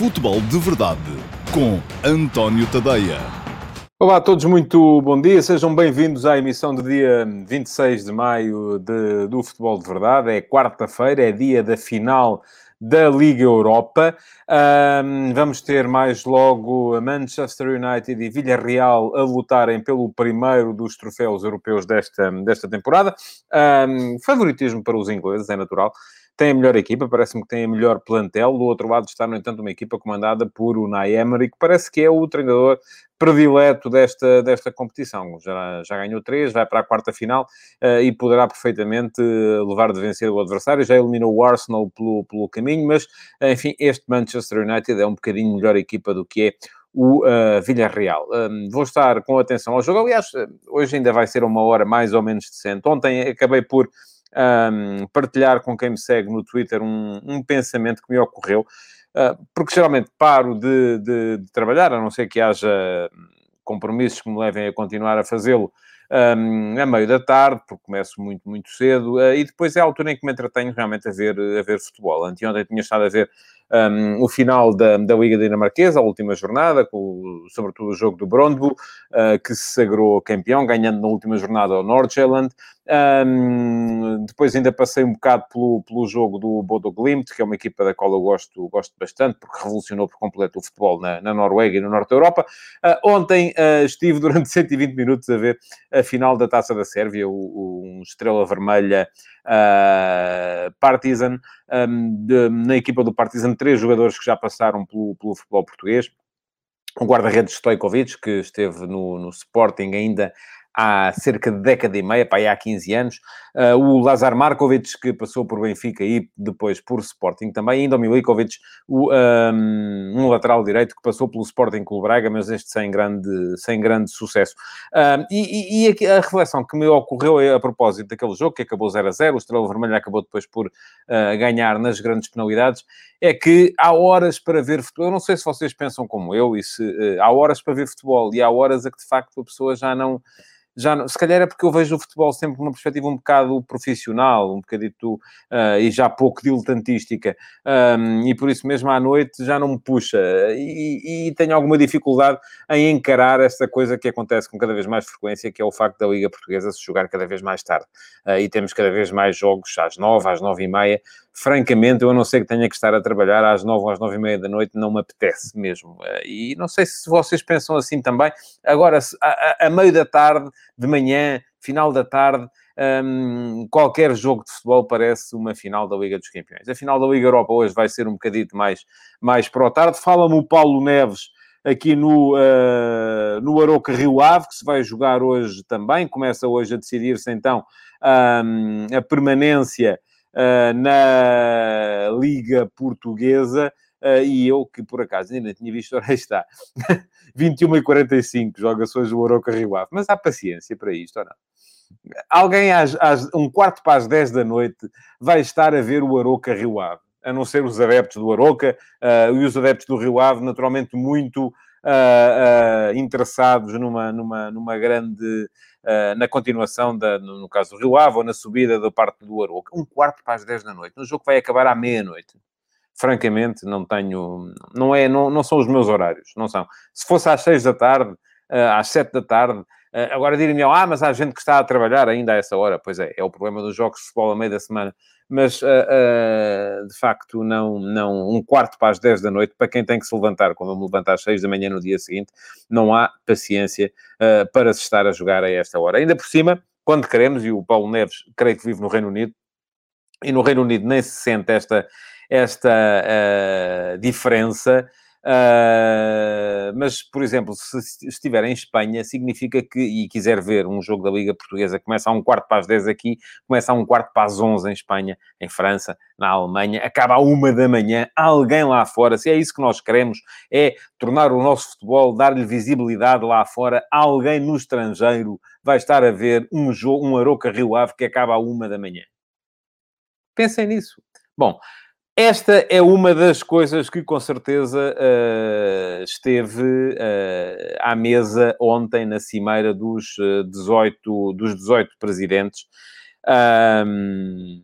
Futebol de Verdade com António Tadeia. Olá a todos, muito bom dia. Sejam bem-vindos à emissão do dia 26 de maio de, do Futebol de Verdade. É quarta-feira, é dia da final da Liga Europa. Um, vamos ter mais logo Manchester United e Villarreal a lutarem pelo primeiro dos troféus europeus desta, desta temporada. Um, favoritismo para os ingleses, é natural tem a melhor equipa, parece-me que tem a melhor plantel. Do outro lado está, no entanto, uma equipa comandada por Unai Emery, que parece que é o treinador predileto desta, desta competição. Já, já ganhou três, vai para a quarta final uh, e poderá perfeitamente levar de vencer o adversário. Já eliminou o Arsenal pelo, pelo caminho, mas, enfim, este Manchester United é um bocadinho melhor equipa do que é o uh, Villarreal. Um, vou estar com atenção ao jogo. Aliás, hoje ainda vai ser uma hora mais ou menos decente. Ontem acabei por um, partilhar com quem me segue no Twitter um, um pensamento que me ocorreu, uh, porque geralmente paro de, de, de, trabalhar, a não ser que haja compromissos que me levem a continuar a fazê-lo um, a meio da tarde, porque começo muito, muito cedo, uh, e depois é a altura em que me entretenho realmente a ver, a ver futebol. Anteontem tinha estado a ver um, o final da, da Liga Dinamarquesa, a última jornada, com sobretudo o jogo do Brondbo, uh, que se sagrou campeão, ganhando na última jornada ao Nordsjælland. Um, depois ainda passei um bocado pelo, pelo jogo do Bodo Glimt, que é uma equipa da qual eu gosto, gosto bastante, porque revolucionou por completo o futebol na, na Noruega e no Norte da Europa. Uh, ontem uh, estive durante 120 minutos a ver a final da Taça da Sérvia, o, o um Estrela Vermelha uh, Partizan, um, de, na equipa do Partizan, três jogadores que já passaram pelo, pelo futebol português. O guarda-redes Stojkovic, que esteve no, no Sporting ainda há cerca de década e meia, para há 15 anos. Uh, o Lazar Markovic, que passou por Benfica e depois por Sporting também. Ainda o Milikovic, o, um, um, lateral direito que passou pelo Sporting Clube Braga, mas este sem grande, sem grande sucesso. Uh, e, e, a reflexão que me ocorreu a propósito daquele jogo, que acabou 0 a 0, o Estrela Vermelha acabou depois por uh, ganhar nas grandes penalidades, é que há horas para ver futebol. Eu não sei se vocês pensam como eu, e se há horas para ver futebol e há horas a que de facto a pessoa já não já se calhar é porque eu vejo o futebol sempre numa perspectiva um bocado profissional, um bocadito uh, e já pouco diletantística, um, e por isso mesmo à noite já não me puxa e, e, tenho alguma dificuldade em encarar esta coisa que acontece com cada vez mais frequência, que é o facto da Liga Portuguesa se jogar cada vez mais tarde uh, e temos cada vez mais jogos às nove, às nove e meia. Francamente, eu não sei que tenha que estar a trabalhar às nove ou às nove e meia da noite, não me apetece mesmo. Uh, e não sei se vocês pensam assim também. Agora, a, a, a meio da tarde de manhã, final da tarde, um, qualquer jogo de futebol parece uma final da Liga dos Campeões. A final da Liga Europa hoje vai ser um bocadito mais, mais para o tarde. Fala-me o Paulo Neves aqui no, uh, no Aroca Rio Ave, que se vai jogar hoje também. Começa hoje a decidir-se então um, a permanência uh, na Liga Portuguesa. Uh, e eu, que por acaso ainda tinha visto, ora está, 21 e 45 joga-se hoje o Oroca Rio Ave. Mas há paciência para isto ou não? Alguém às, às, um quarto para as 10 da noite vai estar a ver o Aroca Rio Ave, a não ser os adeptos do Aroca uh, e os adeptos do Rio Ave, naturalmente muito uh, uh, interessados numa, numa, numa grande... na continuação, da, no, no, caso do Rio Ave, ou na subida da parte do Aroca. Um quarto para as 10 da noite. Um jogo que vai acabar à meia-noite francamente, não tenho, não é, não, não são os meus horários, não são. Se fosse às seis da tarde, uh, às sete da tarde, uh, agora direm-me, ah, mas há gente que está a trabalhar ainda a essa hora. Pois é, é o problema dos jogos de futebol a meio da semana. Mas, uh, de facto, não, não, um quarto para as dez da noite, para quem tem que se levantar, como eu me levanto às seis da manhã no dia seguinte, não há paciência para se estar a jogar a esta hora. Ainda por cima, quando queremos, e o Paulo Neves, creio que vive no Reino Unido, e no Reino Unido nem se sente esta, esta uh, diferença. Uh, mas, por exemplo, se estiver em Espanha, significa que, e quiser ver um jogo da Liga Portuguesa, começa a um quarto para as 10 aqui, começa a um quarto para as 11 em Espanha, em França, na Alemanha, acaba a uma da manhã, alguém lá fora, se é isso que nós queremos, é tornar o nosso futebol, dar-lhe visibilidade lá fora, alguém no estrangeiro vai estar a ver um jogo, um Aroca Rio Ave que acaba a uma da manhã. Pensem nisso. Bom, esta é uma das coisas que, com certeza, uh, esteve uh, à mesa ontem na cimeira dos, 18, eh, dos 18 presidentes. Um,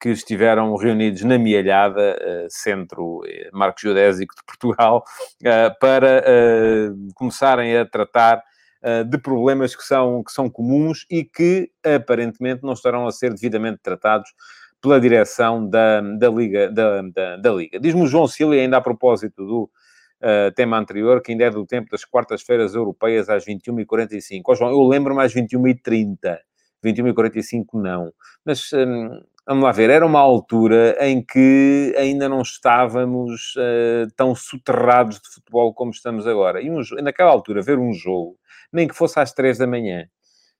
que estiveram reunidos na Mielhada, centro Marcos Geodésico de Portugal, para começarem a tratar de problemas que são, que são comuns e que aparentemente não estarão a ser devidamente tratados pela direção da, da Liga. Da, da, da Liga. Diz-me o João Silva, ainda a propósito do uh, tema anterior, que ainda é do tempo das quartas-feiras europeias às 21h45. Oh, João, eu lembro-me às 21h30. 21h45 não. Mas um, vamos lá ver, era uma altura em que ainda não estávamos uh, tão soterrados de futebol como estamos agora. E um, naquela altura, ver um jogo, nem que fosse às 3 da manhã,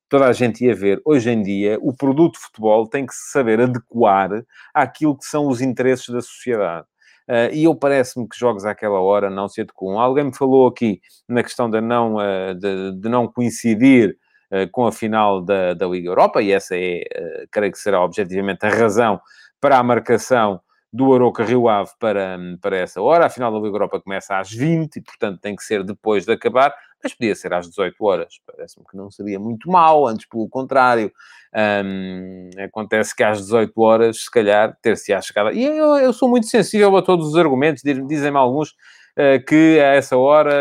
toda a gente ia ver. Hoje em dia, o produto de futebol tem que se saber adequar àquilo que são os interesses da sociedade. Uh, e eu parece-me que jogos àquela hora não se adequam. Alguém me falou aqui na questão de não, uh, de, de, não coincidir uh, com a final da, da Liga Europa, e essa é, creio que será objetivamente a razão para a marcação do Aroca Rio Ave para, para essa hora. A final da Liga Europa começa às 20 e, portanto, tem que ser depois de acabar mas podia ser às 18 horas. Parece-me que não seria muito mal, antes pelo contrário. Um, acontece que às 18 horas, se calhar, ter-se-á chegado. E eu, eu, sou muito sensível a todos os argumentos, dizem-me alguns uh, que a essa hora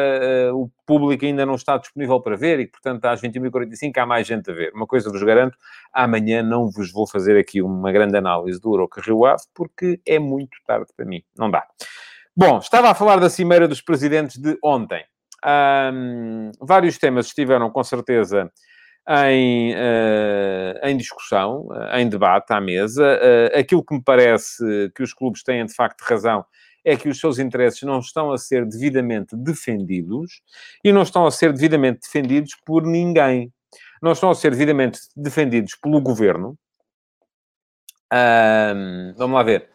uh, o público ainda não está disponível para ver e, portanto, às 21h45 há mais gente a ver. Uma coisa vos garanto, amanhã não vos vou fazer aqui uma grande análise do Oroca Rio Ave, porque é muito tarde para mim. Não dá. Bom, estava a falar da Cimeira dos Presidentes de ontem. Um, vários temas estiveram, com certeza, em, uh, em discussão, uh, em debate à mesa. Uh, aquilo que me parece que os clubes têm de facto razão é que os seus interesses não estão a ser devidamente defendidos e não estão a ser devidamente defendidos por ninguém. Não estão a ser devidamente defendidos pelo governo. Um, vamos lá ver.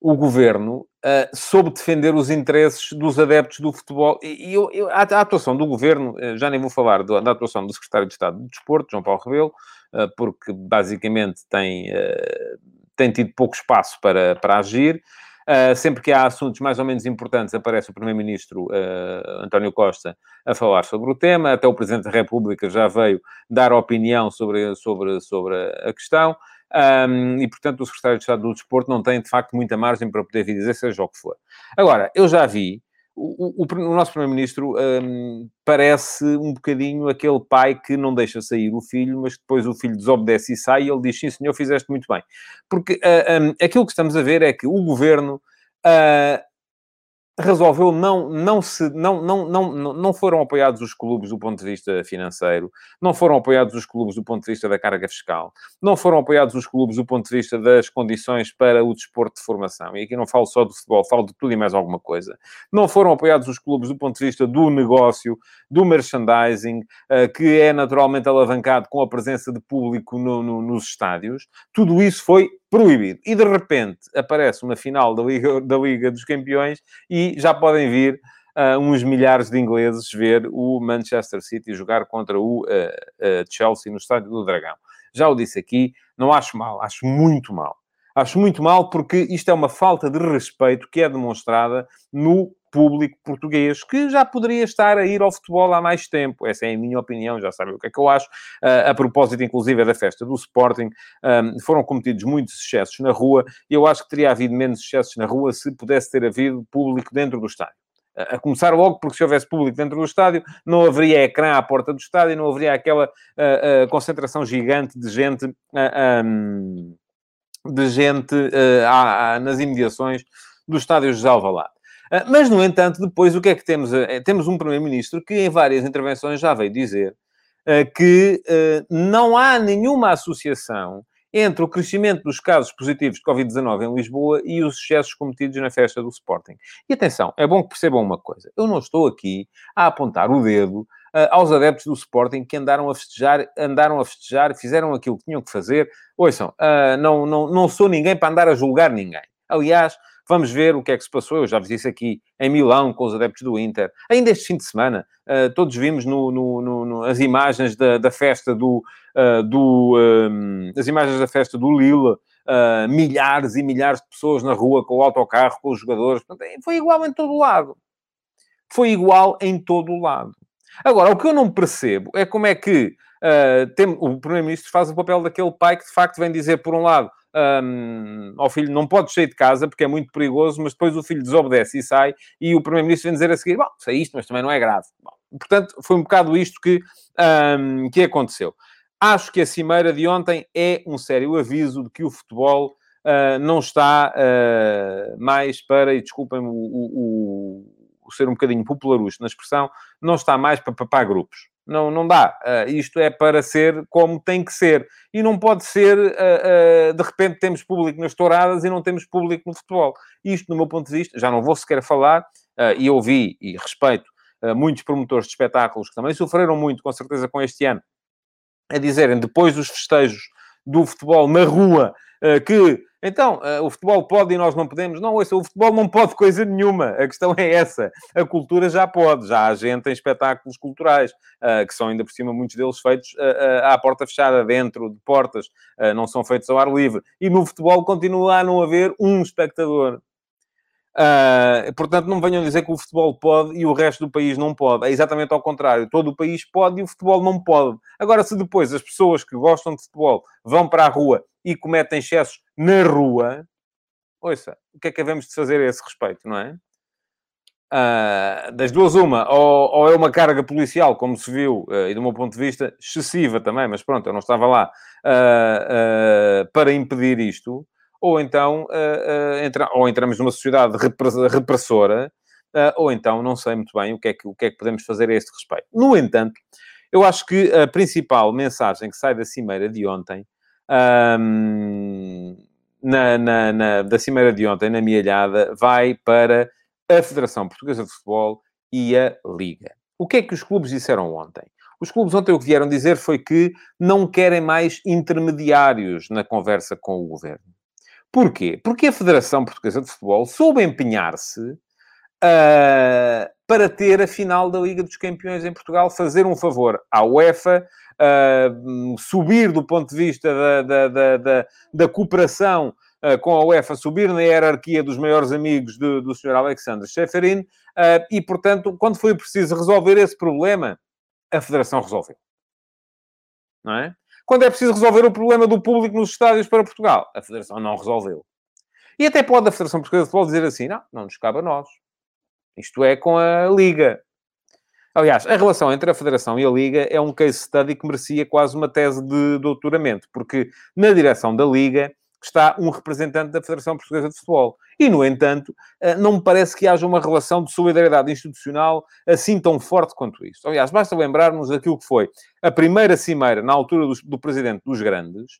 O governo uh, soube defender os interesses dos adeptos do futebol. E, eu, eu, a, a, atuação do governo, uh, já nem vou falar do, da atuação do secretário de Estado do Desporto, João Paulo Rebelo, uh, porque basicamente tem, tem tido pouco espaço para, para agir. sempre que há assuntos mais ou menos importantes, aparece o Primeiro-Ministro António Costa a falar sobre o tema. Até o Presidente da República já veio dar opinião sobre, sobre, sobre a questão. Um, e, portanto, o secretário de Estado do Desporto não tem, de facto, muita margem para poder vir dizer seja o que for. Agora, eu já vi, o, o, o nosso Primeiro-Ministro parece um bocadinho aquele pai que não deixa sair o filho, mas depois o filho desobedece e sai e ele diz, sim, senhor, fizeste muito bem. Porque uh, um, aquilo que estamos a ver é que o Governo... Uh, resolveu não, não, se, não, não, não, não foram apoiados os clubes do ponto de vista financeiro, não foram apoiados os clubes do ponto de vista da carga fiscal, não foram apoiados os clubes do ponto de vista das condições para o desporto de formação. E aqui não falo só do futebol, falo de tudo e mais alguma coisa. Não foram apoiados os clubes do ponto de vista do negócio, do merchandising, eh, que é naturalmente alavancado com a presença de público no, no, nos estádios. Tudo isso foi proibido. E de repente aparece uma final da Liga, da Liga dos Campeões e já podem vir uh, uns milhares de ingleses ver o Manchester City jogar contra o uh, uh, Chelsea no Estádio do Dragão. Já o disse aqui, não acho mal, acho muito mal. Acho muito mal porque isto é uma falta de respeito que é demonstrada no público português que já poderia estar a ir ao futebol há mais tempo. Essa é a minha opinião, já sabem o que é que eu acho. Uh, a propósito, inclusive, da festa do Sporting, um, foram cometidos muitos excessos na rua e eu acho que teria havido menos excessos na rua se pudesse ter havido público dentro do estádio. A começar logo, porque se houvesse público dentro do estádio, não haveria ecrã à porta do estádio, não haveria aquela uh, uh, concentração gigante de gente, um, de gente nas imediações do estádio José Alvalade. Ah, mas, no entanto, depois o que é que temos? Ah, temos um Primeiro-Ministro que, em várias intervenções, já veio dizer ah, que não há nenhuma associação entre o crescimento dos casos positivos de Covid-19 em Lisboa e os excessos cometidos na festa do Sporting. E atenção, é bom que percebam uma coisa. Eu não estou aqui a apontar o dedo aos adeptos do Sporting que andaram a festejar, andaram a festejar, fizeram aquilo que tinham que fazer. Ouçam, não, não, não sou ninguém para andar a julgar ninguém. Aliás, Vamos ver o que é que se passou. Eu já vos disse aqui em Milão com os adeptos do Inter. Ainda este fim de semana, uh, todos vimos no, no, no, as imagens da, da festa do. Uh, do um, as imagens da festa do Lille. Uh, milhares e milhares de pessoas na rua com o autocarro, com os jogadores. Foi igual em todo o lado. Foi igual em todo o lado. Agora, o que eu não percebo é como é que uh, tem, o Primeiro-Ministro faz o papel daquele pai que, de facto, vem dizer, por um lado, um, ao filho, não pode sair de casa porque é muito perigoso, mas depois o filho desobedece e sai, e o Primeiro-Ministro vem dizer a seguir, bom, sei isto, mas também não é grave. Bom, portanto, foi um bocado isto que, um, que aconteceu. Acho que a cimeira de ontem é um sério aviso de que o futebol uh, não está uh, mais para, e desculpem-me o, o, o, ser um bocadinho popularucho na expressão, não está mais para papar grupos. Não, não dá. Uh, isto é para ser como tem que ser. E não pode ser, uh, uh, de repente, temos público nas touradas e não temos público no futebol. Isto, no meu ponto de vista, já não vou sequer falar, e ouvi e respeito muitos promotores de espetáculos que também sofreram muito, com certeza, com este ano, a dizerem, depois dos festejos do futebol na rua, que então, uh, o futebol pode e nós não podemos. Não, ouça, o futebol não pode coisa nenhuma. A questão é essa. A cultura já pode. Já há gente em espetáculos culturais, uh, que são ainda por cima muitos deles feitos à porta fechada, dentro de portas. não são feitos ao ar livre. E no futebol continua a não haver um espectador. Uh, portanto, não venham dizer que o futebol pode e o resto do país não pode. É exatamente ao contrário. Todo o país pode e o futebol não pode. Agora, se depois as pessoas que gostam de futebol vão para a rua e cometem excessos na rua, ouça, o que é que havemos de fazer a esse respeito, não é? Uh, das duas, uma, ou, ou, é uma carga policial, como se viu, uh, e do meu ponto de vista, excessiva também, mas pronto, eu não estava lá uh, para impedir isto, ou então uh, uh, entra, ou entramos numa sociedade repressora, uh, ou então não sei muito bem o que, é que, o que é que podemos fazer a este respeito. No entanto, eu acho que a principal mensagem que sai da cimeira de ontem, um, na, na, na, da cimeira de ontem, na Mialhada, vai para a Federação Portuguesa de Futebol e a Liga. O que é que os clubes disseram ontem? Os clubes ontem o que vieram dizer foi que não querem mais intermediários na conversa com o governo. Porquê? Porque a Federação Portuguesa de Futebol soube empenhar-se uh, para ter a final da Liga dos Campeões em Portugal, fazer um favor à UEFA, uh, subir do ponto de vista da, da, da, da, da cooperação uh, com a UEFA, subir na hierarquia dos maiores amigos do, do Sr. Alexandre Scheferin, e, portanto, quando foi preciso resolver esse problema, a Federação resolveu. Não é? Quando é preciso resolver o problema do público nos estádios para Portugal, a Federação não resolveu. E até pode a Federação Portuguesa de Futebol dizer assim: não, não nos cabe a nós. Isto é com a Liga. Aliás, a relação entre a Federação e a Liga é um case study que merecia quase uma tese de doutoramento, porque na direção da Liga está um representante da Federação Portuguesa de Futebol. E, no entanto, eh, não me parece que haja uma relação de solidariedade institucional assim tão forte quanto isto. Aliás, basta lembrarmos daquilo que foi a primeira cimeira, na altura do, presidente dos grandes,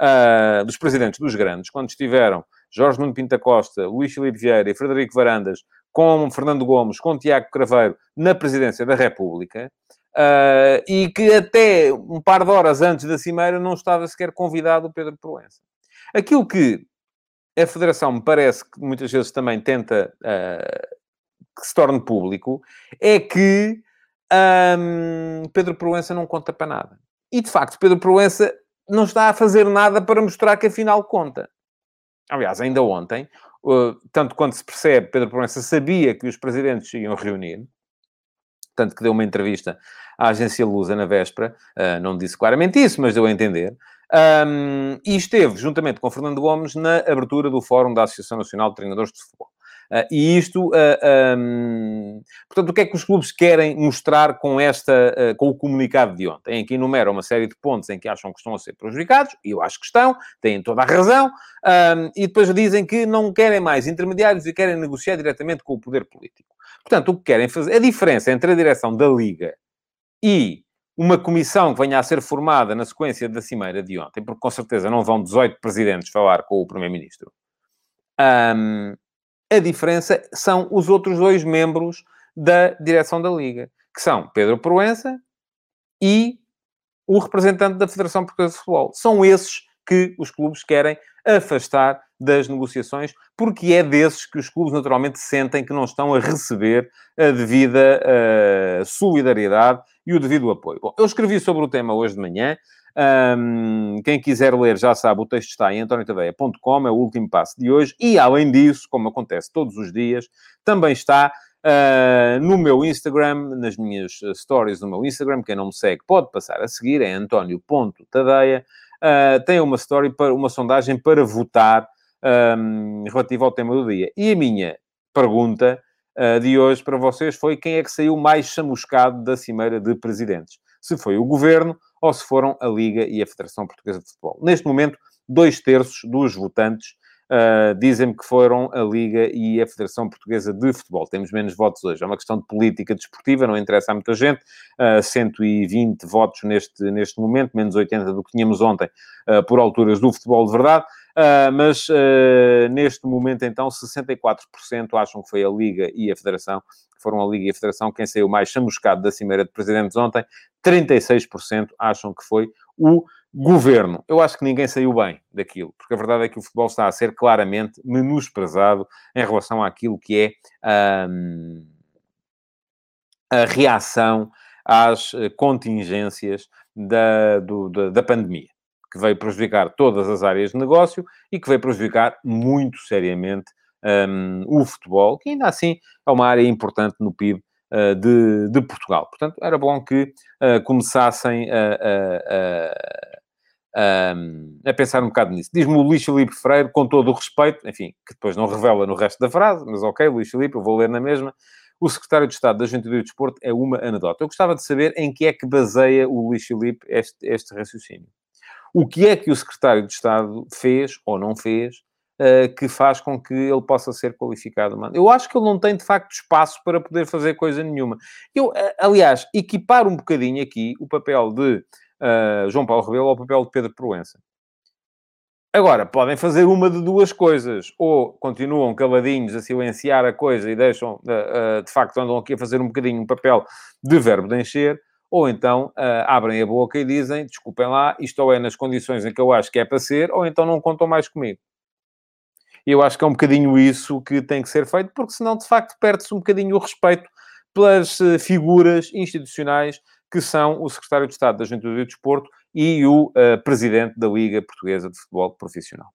uh, dos presidentes dos grandes, quando estiveram Jorge Nuno Pinta Costa, Luís Filipe Vieira e Frederico Varandas, com Fernando Gomes, com Tiago Craveiro, na presidência da República, uh, e que até um par de horas antes da cimeira não estava sequer convidado o Pedro Proença. Aquilo que a Federação me parece que muitas vezes também tenta uh, que se torne público é que um, Pedro Proença não conta para nada. E de facto, Pedro Proença não está a fazer nada para mostrar que afinal conta. Aliás, ainda ontem, uh, tanto quanto se percebe, Pedro Proença sabia que os presidentes iam reunir, tanto que deu uma entrevista à agência Lusa na véspera, uh, não disse claramente isso, mas deu a entender, um, e esteve, juntamente com Fernando Gomes, na abertura do Fórum da Associação Nacional de Treinadores de Futebol. Uh, e isto, uh, um, portanto, o que é que os clubes querem mostrar com, esta, uh, com o comunicado de ontem? Em que enumeram uma série de pontos em que acham que estão a ser prejudicados, e eu acho que estão, têm toda a razão, um, e depois dizem que não querem mais intermediários e querem negociar diretamente com o poder político. Portanto, o que querem fazer, a diferença entre a direção da Liga e uma comissão que venha a ser formada na sequência da cimeira de ontem, porque com certeza não vão 18 presidentes falar com o primeiro-ministro. Um, a diferença são os outros dois membros da direção da Liga, que são Pedro Proença e o representante da Federação Portuguesa de Futebol. São esses que os clubes querem afastar das negociações, porque é desses que os clubes naturalmente sentem que não estão a receber a devida uh, solidariedade e o devido apoio. Bom, eu escrevi sobre o tema hoje de manhã. Um, quem quiser ler já sabe, o texto está em antoniotadeia.com, é o último passo de hoje. E, além disso, como acontece todos os dias, também está uh, no meu Instagram, nas minhas stories no meu Instagram. Quem não me segue pode passar a seguir, é antonio.tadeia. uh, uma story, para, uma sondagem para votar um, relativo ao tema do dia. E a minha pergunta uh, de hoje para vocês foi quem é que saiu mais chamuscado da Cimeira de Presidentes? Se foi o Governo ou se foram a Liga e a Federação Portuguesa de Futebol. Neste momento, dois terços dos votantes uh, dizem-me que foram a Liga e a Federação Portuguesa de Futebol. Temos menos votos hoje. É uma questão de política desportiva, não interessa a muita gente. Uh, ah, 120 votos neste, neste momento, menos 80 do que tínhamos ontem, uh, por alturas do futebol de verdade. Mas neste momento, então, 64% acham que foi a Liga e a Federação, foram a Liga e a Federação quem saiu mais chamuscado da Cimeira de Presidentes ontem, 36% acham que foi o Governo, eu acho que ninguém saiu bem daquilo, porque a verdade é que o futebol está a ser claramente menosprezado em relação àquilo que é a reação às eh, contingências da, do, da, da pandemia, que veio prejudicar todas as áreas de negócio e que veio prejudicar muito seriamente um, o futebol, que ainda assim é uma área importante no PIB uh, de, de, Portugal. Portanto, era bom que uh, começassem a, a, um, a pensar um bocado nisso. Diz-me o Luís Filipe Freire, com todo o respeito, enfim, que depois não revela no resto da frase, mas ok, Luís Filipe, eu vou ler na mesma. O secretário de Estado da Juventude e do Desporto é uma anedota. Eu gostava de saber em que é que baseia o Luís Filipe este, este raciocínio. O que é que o secretário de Estado fez ou não fez uh, que faz com que ele possa ser qualificado? Mano? Eu acho que ele não tem, de facto, espaço para poder fazer coisa nenhuma. Eu, uh, aliás, equipar um bocadinho aqui o papel de uh, João Paulo Rebelo ao papel de Pedro Proença. Agora, podem fazer uma de duas coisas. Ou continuam caladinhos a silenciar a coisa e deixam, uh, uh, de facto, andam aqui a fazer um bocadinho um papel de verbo de encher, ou então uh, abrem a boca e dizem, desculpem lá, isto é nas condições em que eu acho que é para ser, ou então não contam mais comigo. Eu acho que é um bocadinho isso que tem que ser feito, porque senão, de facto, perde-se um bocadinho o respeito pelas figuras institucionais que são o secretário de Estado da Juventude e Desporto e o uh, presidente da Liga Portuguesa de Futebol Profissional.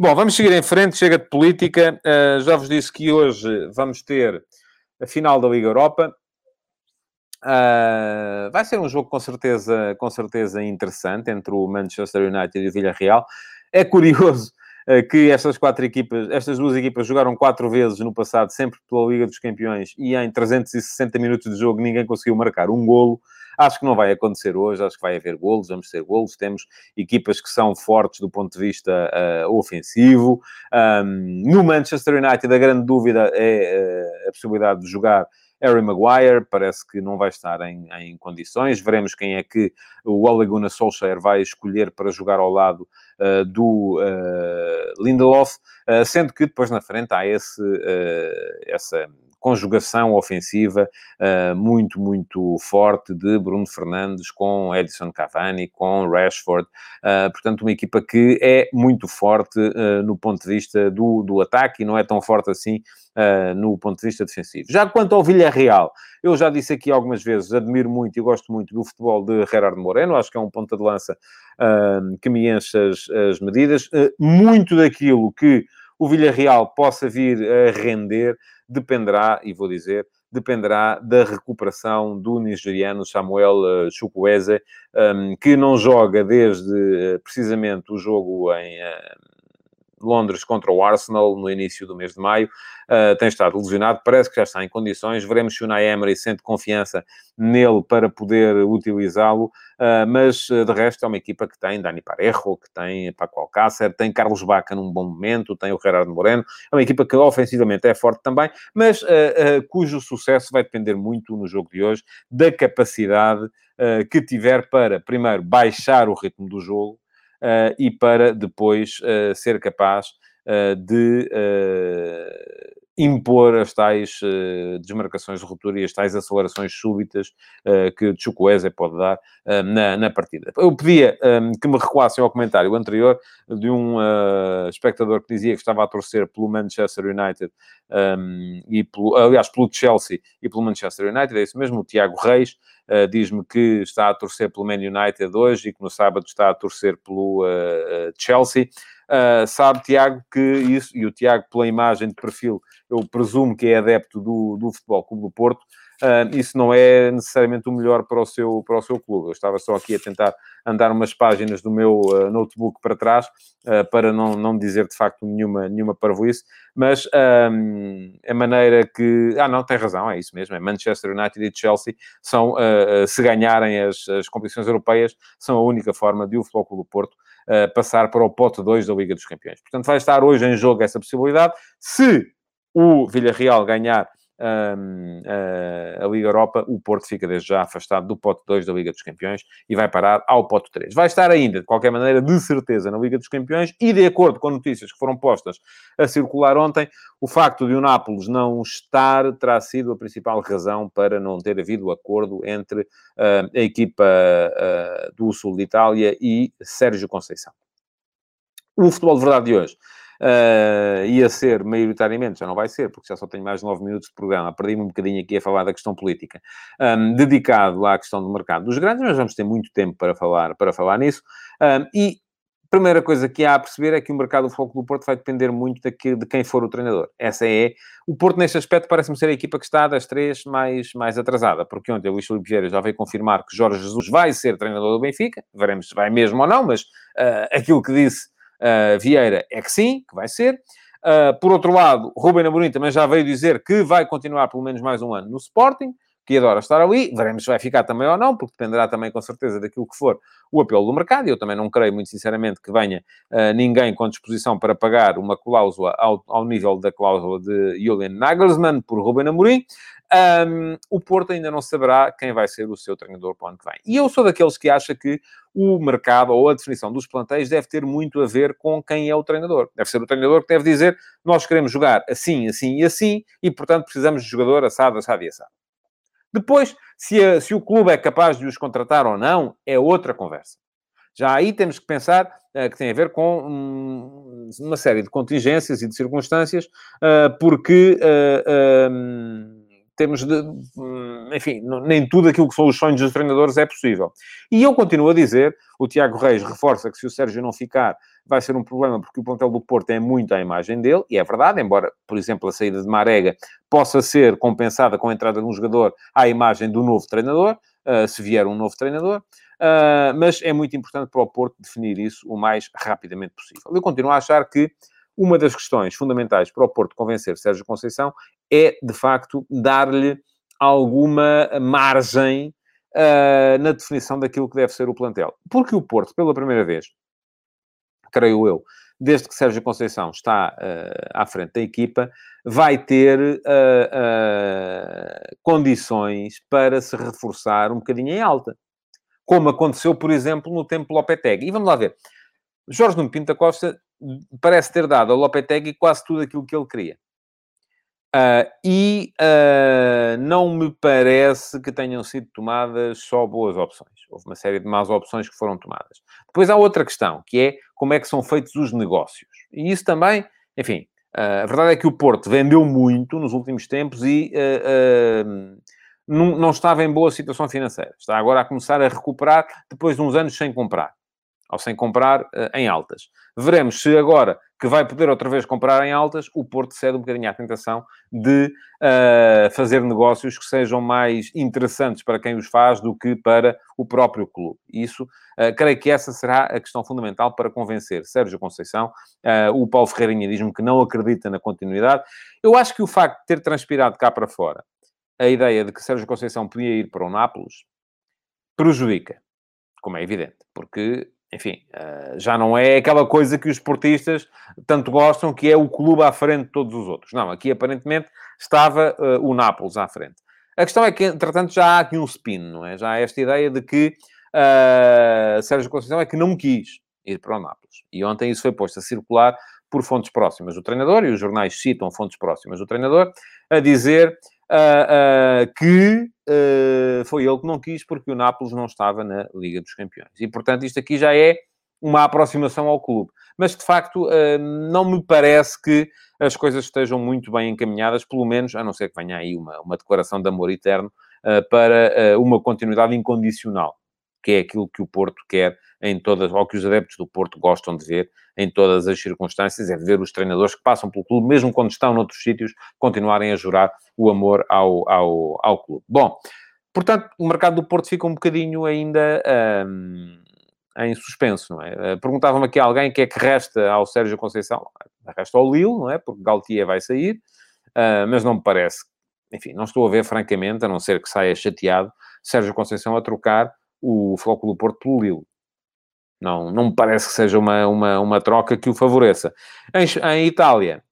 Bom, vamos seguir em frente, chega de política. Uh, já vos disse que hoje vamos ter a final da Liga Europa. Uh, vai ser um jogo com certeza, com certeza interessante entre o Manchester United e o Villarreal. É curioso que estas quatro equipas, estas duas equipas jogaram quatro vezes no passado, sempre pela Liga dos Campeões, e em 360 minutos de jogo ninguém conseguiu marcar um golo. Acho que não vai acontecer hoje, acho que vai haver golos, vamos ter golos. Temos equipas que são fortes do ponto de vista uh, ofensivo. Um, no Manchester United, a grande dúvida é uh, a possibilidade de jogar Harry Maguire parece que não vai estar em, em, condições. Veremos quem é que o Ole Gunnar Solskjaer vai escolher para jogar ao lado uh, do uh, Lindelof, uh, sendo que depois na frente há esse, essa conjugação ofensiva uh, muito, muito forte de Bruno Fernandes com Edison Cavani, com Rashford. Uh, portanto, uma equipa que é muito forte uh, no ponto de vista do, do ataque e não é tão forte assim no ponto de vista defensivo. Já quanto ao Villarreal, eu já disse aqui algumas vezes, admiro muito e gosto muito do futebol de Gerardo Moreno, acho que é um ponta de lança que me enche as, as medidas. muito daquilo que o Villarreal possa vir a render dependerá, e vou dizer, dependerá da recuperação do nigeriano Samuel eh, Chukwueze, um, que não joga desde eh, precisamente o jogo em uh, Londres contra o Arsenal no início do mês de maio. Uh, tem estado lesionado, parece que já está em condições. Veremos se o Unai Emery sente confiança nele para poder utilizá-lo, uh, mas uh, de resto é uma equipa que tem Dani Parejo, que tem Paco Alcácer, tem Carlos Baca num bom momento, tem o Gerardo Moreno. É uma equipa que ofensivamente é forte também, mas cujo sucesso vai depender muito no jogo de hoje da capacidade que tiver para, primeiro, baixar o ritmo do jogo, e para depois uh, ser capaz uh, de impor as tais desmarcações de ruptura e as tais acelerações súbitas que Chukwueze pode dar na, na, partida. Eu pedia um, que me recuassem ao comentário anterior de um espectador que dizia que estava a torcer pelo Manchester United um, e pelo, aliás, pelo Chelsea e pelo Manchester United, é isso mesmo, o Tiago Reis, Uh, diz-me que está a torcer pelo Man United hoje e que no sábado está a torcer pelo uh, Chelsea. Uh, sabe, Tiago, que isso, e o Tiago, pela imagem de perfil, eu presumo que é adepto do, do Futebol Clube do Porto, uh, isso não é necessariamente o melhor para o, seu, para o seu clube. Eu estava só aqui a tentar andar umas páginas do meu uh, notebook para trás, para não, não dizer de facto nenhuma, nenhuma parvoíce, mas a maneira que... Ah, não, tem razão, é isso mesmo, é Manchester United e Chelsea são, se ganharem as, as competições europeias, são a única forma de o Futebol Clube do Porto passar para o pote 2 da Liga dos Campeões. Portanto, vai estar hoje em jogo essa possibilidade. Se o Villarreal ganhar a, Liga Europa, o Porto fica desde já afastado do pote 2 da Liga dos Campeões e vai parar ao pote 3. Vai estar ainda, de qualquer maneira, de certeza na Liga dos Campeões e, de acordo com notícias que foram postas a circular ontem, o facto de o Nápoles não estar terá sido a principal razão para não ter havido acordo entre uh, a equipa uh, do sul de Itália e Sérgio Conceição. O futebol de verdade de hoje uh, ia ser maioritariamente, já não vai ser, porque já só tenho mais de 9 minutos de programa, perdi-me um bocadinho aqui a falar da questão política, um, dedicado à questão do mercado dos grandes, mas vamos ter muito tempo para falar, para falar nisso. Um, e a primeira coisa que há a perceber é que o mercado do Futebol do Porto vai depender muito daqui, de quem for o treinador. Essa é... O Porto, neste aspecto, parece-me ser a equipa que está das três mais, mais atrasada, porque ontem o Luís Filipe Vieira já veio confirmar que Jorge Jesus vai ser treinador do Benfica, veremos se vai mesmo ou não, mas uh, aquilo que disse Uh, Vieira é que sim, que vai ser. Uh, por outro lado, Ruben Amorim também já veio dizer que vai continuar pelo menos mais um ano no Sporting, que adora estar ali. Veremos se vai ficar também ou não, porque dependerá também com certeza daquilo que for o apelo do mercado. Eu também não creio, muito sinceramente, que venha uh, ninguém com disposição para pagar uma cláusula ao, ao nível da cláusula de Julian Nagelsmann por Ruben Amorim. Um, o Porto ainda não saberá quem vai ser o seu treinador para o ano que vem. E eu sou daqueles que acha que o mercado ou a definição dos plantéis deve ter muito a ver com quem é o treinador. Deve ser o treinador que deve dizer nós queremos jogar assim, assim e assim e, portanto, precisamos de jogador assado, assado e assado. Depois, se, a, se o clube é capaz de os contratar ou não, é outra conversa. Já aí temos que pensar uh, que tem a ver com um, uma série de contingências e de circunstâncias, uh, porque uh, temos de, hum, enfim, nem tudo aquilo que são os sonhos dos treinadores é possível. E eu continuo a dizer, o Tiago Reis reforça que se o Sérgio não ficar, vai ser um problema, porque o plantel do Porto é muito à imagem dele, e é verdade, embora, por exemplo, a saída de Marega possa ser compensada com a entrada de um jogador à imagem do novo treinador, uh, se vier um novo treinador, uh, mas é muito importante para o Porto definir isso o mais rapidamente possível. Eu continuo a achar que uma das questões fundamentais para o Porto convencer Sérgio Conceição é, de facto, dar-lhe alguma margem uh, na definição daquilo que deve ser o plantel. Porque o Porto, pela primeira vez, creio eu, desde que Sérgio Conceição está uh, à frente da equipa, vai ter uh, condições para se reforçar um bocadinho em alta. Como aconteceu, por exemplo, no tempo Lopetegui. E vamos lá ver. Jorge Nuno Pinto da Costa parece ter dado ao Lopetegui quase tudo aquilo que ele queria. Uh, e uh, não me parece que tenham sido tomadas só boas opções. Houve uma série de más opções que foram tomadas. Depois há outra questão, que é como é que são feitos os negócios. E isso também, enfim, uh, a verdade é que o Porto vendeu muito nos últimos tempos e não, não estava em boa situação financeira. Está agora a começar a recuperar depois de uns anos sem comprar ou sem comprar uh, em altas. Veremos se agora que vai poder outra vez comprar em altas, o Porto cede um bocadinho à tentação de uh, fazer negócios que sejam mais interessantes para quem os faz do que para o próprio clube. Isso, uh, creio que essa será a questão fundamental para convencer Sérgio Conceição. o Paulo Ferreirinha diz-me que não acredita na continuidade. Eu acho que o facto de ter transpirado cá para fora a ideia de que Sérgio Conceição podia ir para o Nápoles prejudica, como é evidente, porque enfim, eh, já não é aquela coisa que os esportistas tanto gostam, que é o clube à frente de todos os outros. Não, aqui aparentemente estava uh, o Nápoles à frente. A questão é que, entretanto, já há aqui um spin, não é? Já há esta ideia de que uh, Sérgio Conceição é que não quis ir para o Nápoles. E ontem isso foi posto a circular por fontes próximas do treinador, e os jornais citam fontes próximas do treinador, a dizer uh, uh, que uh, foi ele que não quis porque o Nápoles não estava na Liga dos Campeões. E, portanto, isto aqui já é uma aproximação ao clube. Mas, de facto, não me parece que as coisas estejam muito bem encaminhadas, pelo menos, a não ser que venha aí uma, uma declaração de amor eterno, para uma continuidade incondicional, que é aquilo que o Porto quer em todas, ou que os adeptos do Porto gostam de ver em todas as circunstâncias, é ver os treinadores que passam pelo clube, mesmo quando estão noutros sítios, continuarem a jurar o amor ao, ao, ao clube. Bom, portanto, o mercado do Porto fica um bocadinho ainda um, em suspenso, não é? Perguntava-me aqui alguém o que é que resta ao Sérgio Conceição. Resta ao Lille, não é? Porque Galtier vai sair, uh, mas não me parece. Enfim, não estou a ver, francamente, a não ser que saia chateado, Sérgio Conceição a trocar o Flóculo do Porto pelo Lille. Não, não me parece que seja uma, uma, uma troca que o favoreça. Em, em Itália,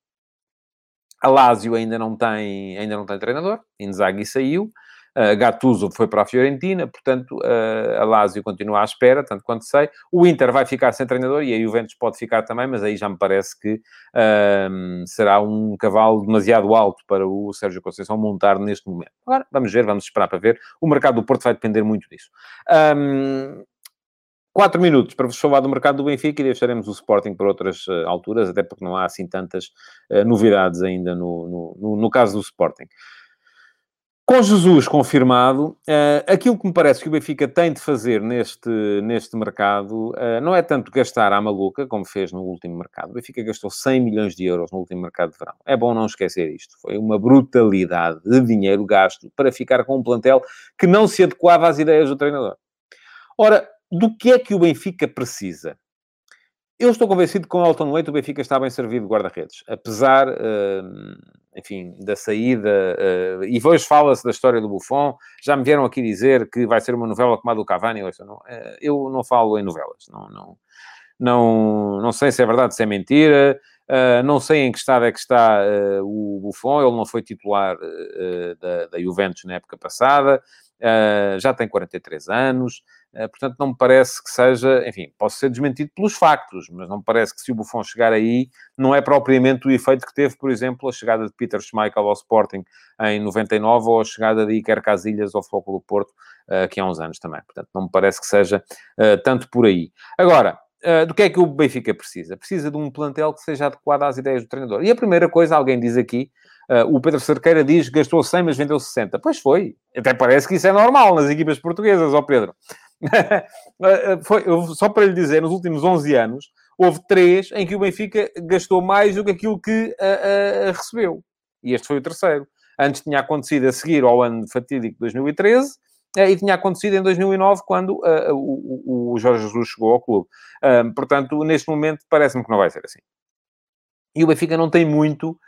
a Lazio ainda não tem, ainda não tem treinador. Inzaghi saiu. Uh, Gattuso foi para a Fiorentina, portanto, uh, a Lazio continua à espera, tanto quanto sei. O Inter vai ficar sem treinador e a Juventus pode ficar também, mas aí já me parece que uh, será um cavalo demasiado alto para o Sérgio Conceição montar neste momento. Agora, vamos ver, vamos esperar para ver. O mercado do Porto vai depender muito disso. Um, Quatro minutos para vos falar do mercado do Benfica e deixaremos o Sporting para outras uh, alturas, até porque não há assim tantas uh, novidades ainda no, no, no, no, caso do Sporting. Com Jesus confirmado, uh, aquilo que me parece que o Benfica tem de fazer neste, neste mercado não é tanto gastar à maluca, como fez no último mercado. O Benfica gastou 100 milhões de euros no último mercado de verão. É bom não esquecer isto. Foi uma brutalidade de dinheiro gasto para ficar com um plantel que não se adequava às ideias do treinador. Ora, do que é que o Benfica precisa? Eu estou convencido que com o Elton Leite o Benfica está bem servido de guarda-redes. Apesar, uh, enfim, da saída... Uh, e hoje fala-se da história do Buffon. Já me vieram aqui dizer que vai ser uma novela como a do Cavani. Eu não, uh, eu não falo em novelas. Não, não, não, não sei se é verdade, se é mentira. não sei em que estado é que está o Buffon. Ele não foi titular da Juventus na época passada. já tem 43 anos. Eh, portanto, não me parece que seja, enfim, posso ser desmentido pelos factos, mas não me parece que se o Buffon chegar aí, não é propriamente o efeito que teve, por exemplo, a chegada de Peter Schmeichel ao Sporting em 99 ou a chegada de Iker Casillas ao Foco do Porto, uh, aqui há uns anos também. Portanto, não me parece que seja uh, tanto por aí. Agora, do que é que o Benfica precisa? Precisa de um plantel que seja adequado às ideias do treinador. E a primeira coisa, alguém diz aqui, Uh, o Pedro Cerqueira diz que gastou 100, mas vendeu 60. Pois foi. Até parece que isso é normal nas equipas portuguesas, ó Pedro. Foi, só para lhe dizer, nos últimos 11 anos, houve três em que o Benfica gastou mais do que aquilo que uh, uh, recebeu. E este foi o terceiro. Antes tinha acontecido a seguir ao ano fatídico de 2013 uh, e tinha acontecido em 2009, quando o, o, Jorge Jesus chegou ao clube. portanto, neste momento, parece-me que não vai ser assim. E o Benfica não tem muito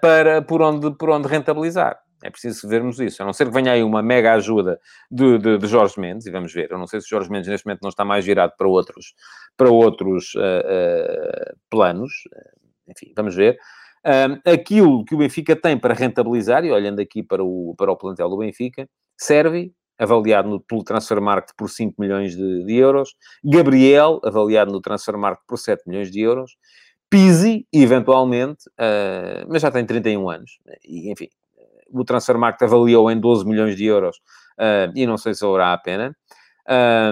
para, por, onde, por onde rentabilizar. É preciso vermos isso. A não ser que venha aí uma mega ajuda de, de, de, Jorge Mendes, e vamos ver. Eu não sei se Jorge Mendes neste momento não está mais virado para outros, para outros uh, uh, planos. Enfim, vamos ver. Aquilo que o Benfica tem para rentabilizar, e olhando aqui para o, para o plantel do Benfica, serve avaliado no, pelo Transfermarkt por 5 milhões de, de, euros. Gabriel, avaliado no Transfermarkt por 7 milhões de euros. Pisi, eventualmente, uh, mas já tem 31 anos. E, enfim, o Transfermarkt avaliou em 12 milhões de euros uh, e não sei se valerá a pena.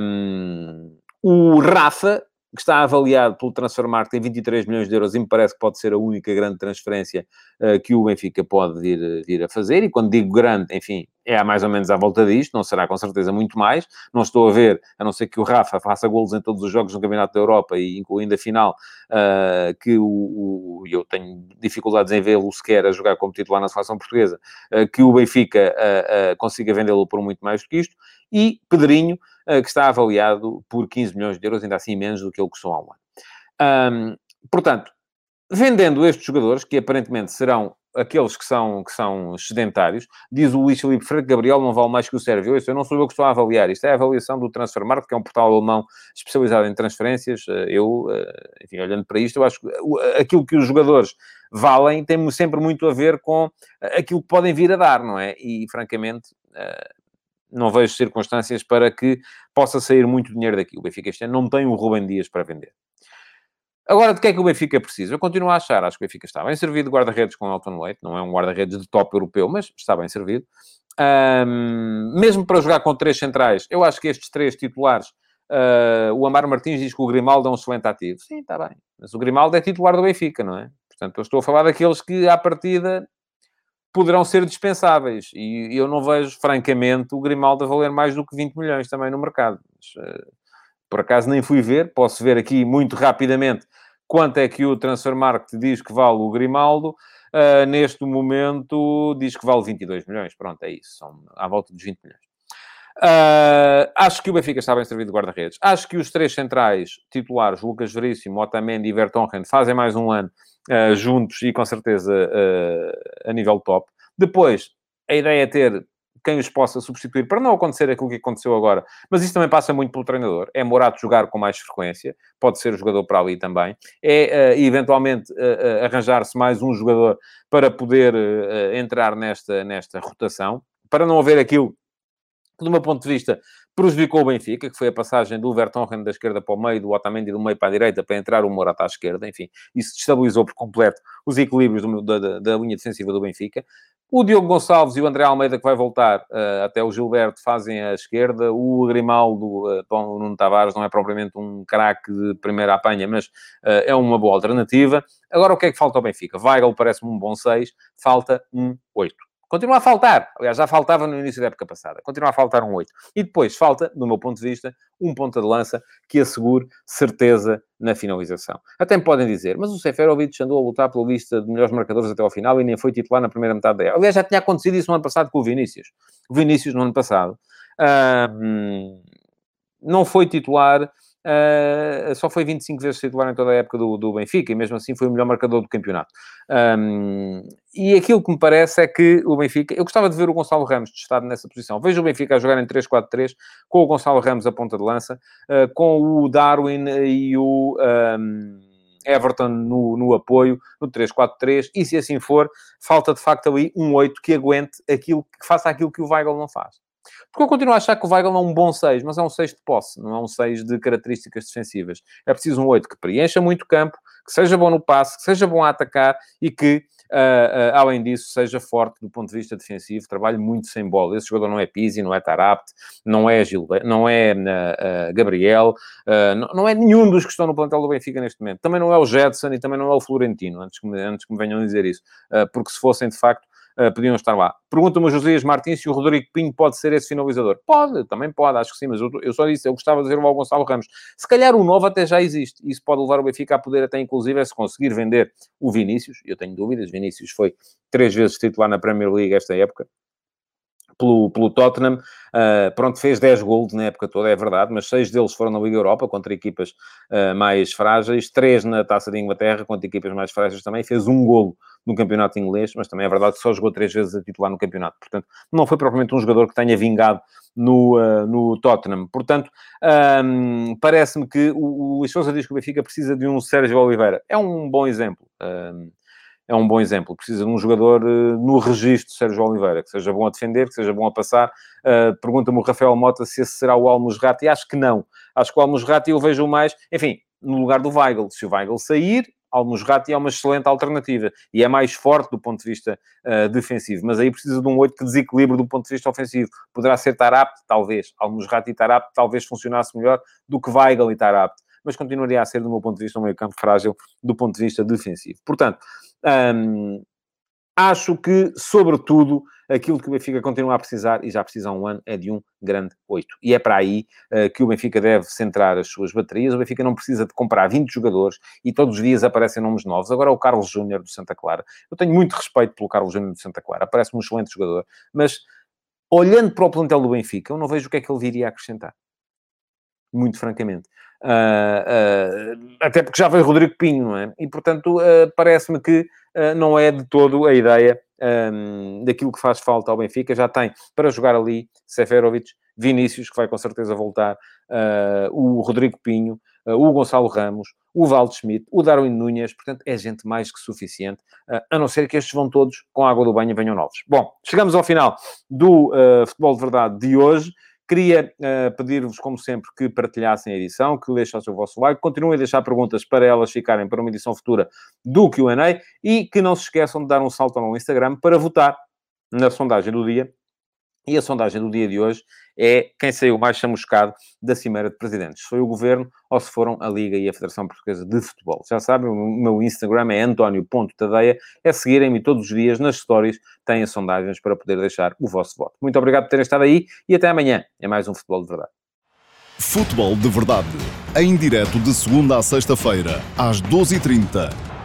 Um, o Rafa, que está avaliado pelo Transfermarkt em 23 milhões de euros e me parece que pode ser a única grande transferência uh, que o Benfica pode vir, vir a fazer. E quando digo grande, enfim, é mais ou menos à volta disto, não será com certeza muito mais. Não estou a ver, a não ser que o Rafa faça golos em todos os jogos no Campeonato da Europa e incluindo a final, uh, que o, o, eu tenho dificuldades em vê-lo sequer a jogar como titular na seleção portuguesa, uh, que o Benfica uh, consiga vendê-lo por muito mais do que isto. E Pedrinho, que está avaliado por 15 milhões de euros, ainda assim menos do que ele custou há um ano. Um, portanto, vendendo estes jogadores, que aparentemente serão aqueles que são, que são sedentários, diz o Luís Felipe Freire Gabriel não vale mais que o Sérvio. Isso eu não sou eu que estou a avaliar. Isto é a avaliação do Transfermarkt, que é um portal alemão especializado em transferências. Eh, eu, eh, enfim, olhando para isto, eu acho que aquilo que os jogadores valem tem sempre muito a ver com eh, aquilo que podem vir a dar, não é? E, francamente, não vejo circunstâncias para que possa sair muito dinheiro daqui. O Benfica este ano não tem o Rubem Dias para vender. Agora, de que é que o Benfica precisa? Eu continuo a achar, acho que o Benfica está bem servido de guarda-redes com Elton Leite, não é um guarda-redes de top europeu, mas está bem servido. Um, mesmo para jogar com três centrais, eu acho que estes três titulares, uh, o Amaro Martins diz que o Grimaldo é um excelente ativo. Sim, está bem. Mas o Grimaldo é titular do Benfica, não é? Portanto, eu estou a falar daqueles que, à partida, poderão ser dispensáveis. E eu não vejo, francamente, o Grimaldo a valer mais do que 20 milhões também no mercado. Mas, uh, por acaso nem fui ver, posso ver aqui muito rapidamente quanto é que o Transfer Market diz que vale o Grimaldo. Uh, neste momento diz que vale 22 milhões. Pronto, é isso. São à volta dos 20 milhões. Uh, acho que o Benfica está bem servido de guarda-redes. Acho que os três centrais titulares, Lucas Veríssimo, Otamendi e Vertonghen, fazem mais um ano uh, juntos e com certeza uh, a nível top. Depois, a ideia é ter quem os possa substituir para não acontecer aquilo que aconteceu agora. Mas isso também passa muito pelo treinador. É Morato jogar com mais frequência, pode ser o jogador para ali também. É, uh, eventualmente, uh, uh, arranjar-se mais um jogador para poder entrar nesta, nesta rotação, para não haver aquilo que, do meu ponto de vista, prejudicou o Benfica, que foi a passagem do Vertonghen da esquerda para o meio, do Otamendi do meio para a direita, para entrar o Morata à esquerda, enfim, isso destabilizou por completo os equilíbrios do, da, da, linha defensiva do Benfica. O Diogo Gonçalves e o André Almeida, que vai voltar uh, até o Gilberto, fazem a esquerda. O Grimaldo, uh, bom, o Nuno Tavares não é propriamente um craque de primeira apanha, mas uh, é uma boa alternativa. Agora, o que é que falta ao Benfica? Weigl parece-me um bom 6, falta um 8. Continua a faltar. Aliás, já faltava no início da época passada. Continua a faltar um 8. E depois falta, do meu ponto de vista, um ponta de lança que assegure certeza na finalização. Até me podem dizer, mas o Seferovic andou a lutar pela lista de melhores marcadores até ao final e nem foi titular na primeira metade da época. Aliás, já tinha acontecido isso no ano passado com o Vinícius. O Vinícius, no ano passado, hum, não foi titular Uh, só foi 25 vezes titular em toda a época do, do Benfica e mesmo assim foi o melhor marcador do campeonato. Um, e aquilo que me parece é que o Benfica. Eu gostava de ver o Gonçalo Ramos testado nessa posição. Vejo o Benfica a jogar em 3-4-3 com o Gonçalo Ramos a ponta de lança, uh, com o Darwin e o. Um, Everton no, no apoio, no 3-4-3, e se assim for, falta de facto ali um 8 que aguente aquilo, que faça aquilo que o Weigl não faz. Porque eu continuo a achar que o Weigl é um bom 6, mas é um 6 de posse, não é um 6 de características defensivas. É preciso um 8 que preencha muito campo, que seja bom no passe, que seja bom a atacar e que, uh, uh, além disso, seja forte do ponto de vista defensivo, trabalhe muito sem bola. Esse jogador não é Pizzi, não é Tarapt, não é, Gilberto, não é uh, Gabriel, não, não, é nenhum dos que estão no plantel do Benfica neste momento. Também não é o Jetson e também não é o Florentino, antes que me, antes que me venham dizer isso. porque se fossem, de facto, uh, podiam estar lá. Pergunta-me o Josias Martins se o Rodrigo Pinho pode ser esse finalizador. Pode, também pode, acho que sim, mas eu, eu só disse, eu gostava de dizer o Gonçalo Ramos. Se calhar o novo até já existe. Isso pode levar o Benfica a poder até, inclusive, é se conseguir vender o Vinícius. Eu tenho dúvidas, Vinícius foi três vezes titular na Premier League esta época pelo, pelo Tottenham. Uh, pronto, fez 10 gols na época toda, é verdade, mas 6 deles foram na Liga Europa, contra equipas uh, mais frágeis, 3 na Taça de Inglaterra, contra equipas mais frágeis também, fez um golo no campeonato inglês, mas também é verdade que só jogou 3 vezes a titular no campeonato. Portanto, não foi propriamente um jogador que tenha vingado no, uh, no Tottenham. Portanto, um, parece-me que o, o Luís diz que o Benfica precisa de um Sérgio Oliveira. É um bom exemplo. Um, é um bom exemplo. Precisa de um jogador uh, no registro de Sérgio Oliveira, que seja bom a defender, que seja bom a passar. Uh, Pergunta-me o Rafael Mota se esse será o Almusrati. Acho que não. Acho que o Almusrati eu vejo mais, enfim, no lugar do Weigl. Se o Weigl sair, Almusrati é uma excelente alternativa e é mais forte do ponto de vista uh, defensivo, mas aí precisa de um 8 que desequilibre do ponto de vista ofensivo. Poderá ser Tarap, talvez. Almusrati e Tarap talvez funcionasse melhor do que Weigl e Tarap, mas continuaria a ser, do meu ponto de vista, um meio campo frágil do ponto de vista defensivo. Portanto, um, acho que, sobretudo, aquilo que o Benfica continua a precisar, e já precisa há um ano, é de um grande 8. E é para aí uh, que o Benfica deve centrar as suas baterias. O Benfica não precisa de comprar 20 jogadores e todos os dias aparecem nomes novos. Agora o Carlos Júnior do Santa Clara. Eu tenho muito respeito pelo Carlos Júnior do Santa Clara. Parece-me um excelente jogador. Mas, olhando para o plantel do Benfica, eu não vejo o que é que ele viria a acrescentar. Muito francamente. Uh, uh, até porque já veio Rodrigo Pinho, não é? E, portanto, uh, parece-me que não é de todo a ideia um, daquilo que faz falta ao Benfica. Já tem para jogar ali Seferovic, Vinícius, que vai com certeza voltar, o Rodrigo Pinho, o Gonçalo Ramos, o Valdo Schmidt, o Darwin Núñez, portanto, é gente mais que suficiente, a não ser que estes vão todos com água do banho e venham novos. Bom, chegamos ao final do Futebol de Verdade de hoje. Queria uh, pedir-vos, como sempre, que partilhassem a edição, que deixassem o vosso like, continuem a deixar perguntas para elas ficarem para uma edição futura do QA e que não se esqueçam de dar um salto ao Instagram para votar na sondagem do dia e a sondagem do dia de hoje é quem saiu mais chamuscado da Cimeira de Presidentes. Foi o Governo ou se foram a Liga e a Federação Portuguesa de Futebol. Já sabem, o meu Instagram é antonio.tadeia. É seguirem-me todos os dias nas stories, têm sondagens para poder deixar o vosso voto. Muito obrigado por terem estado aí e até amanhã. É mais um Futebol de Verdade. Futebol de Verdade em direto de segunda a sexta-feira, às 12h30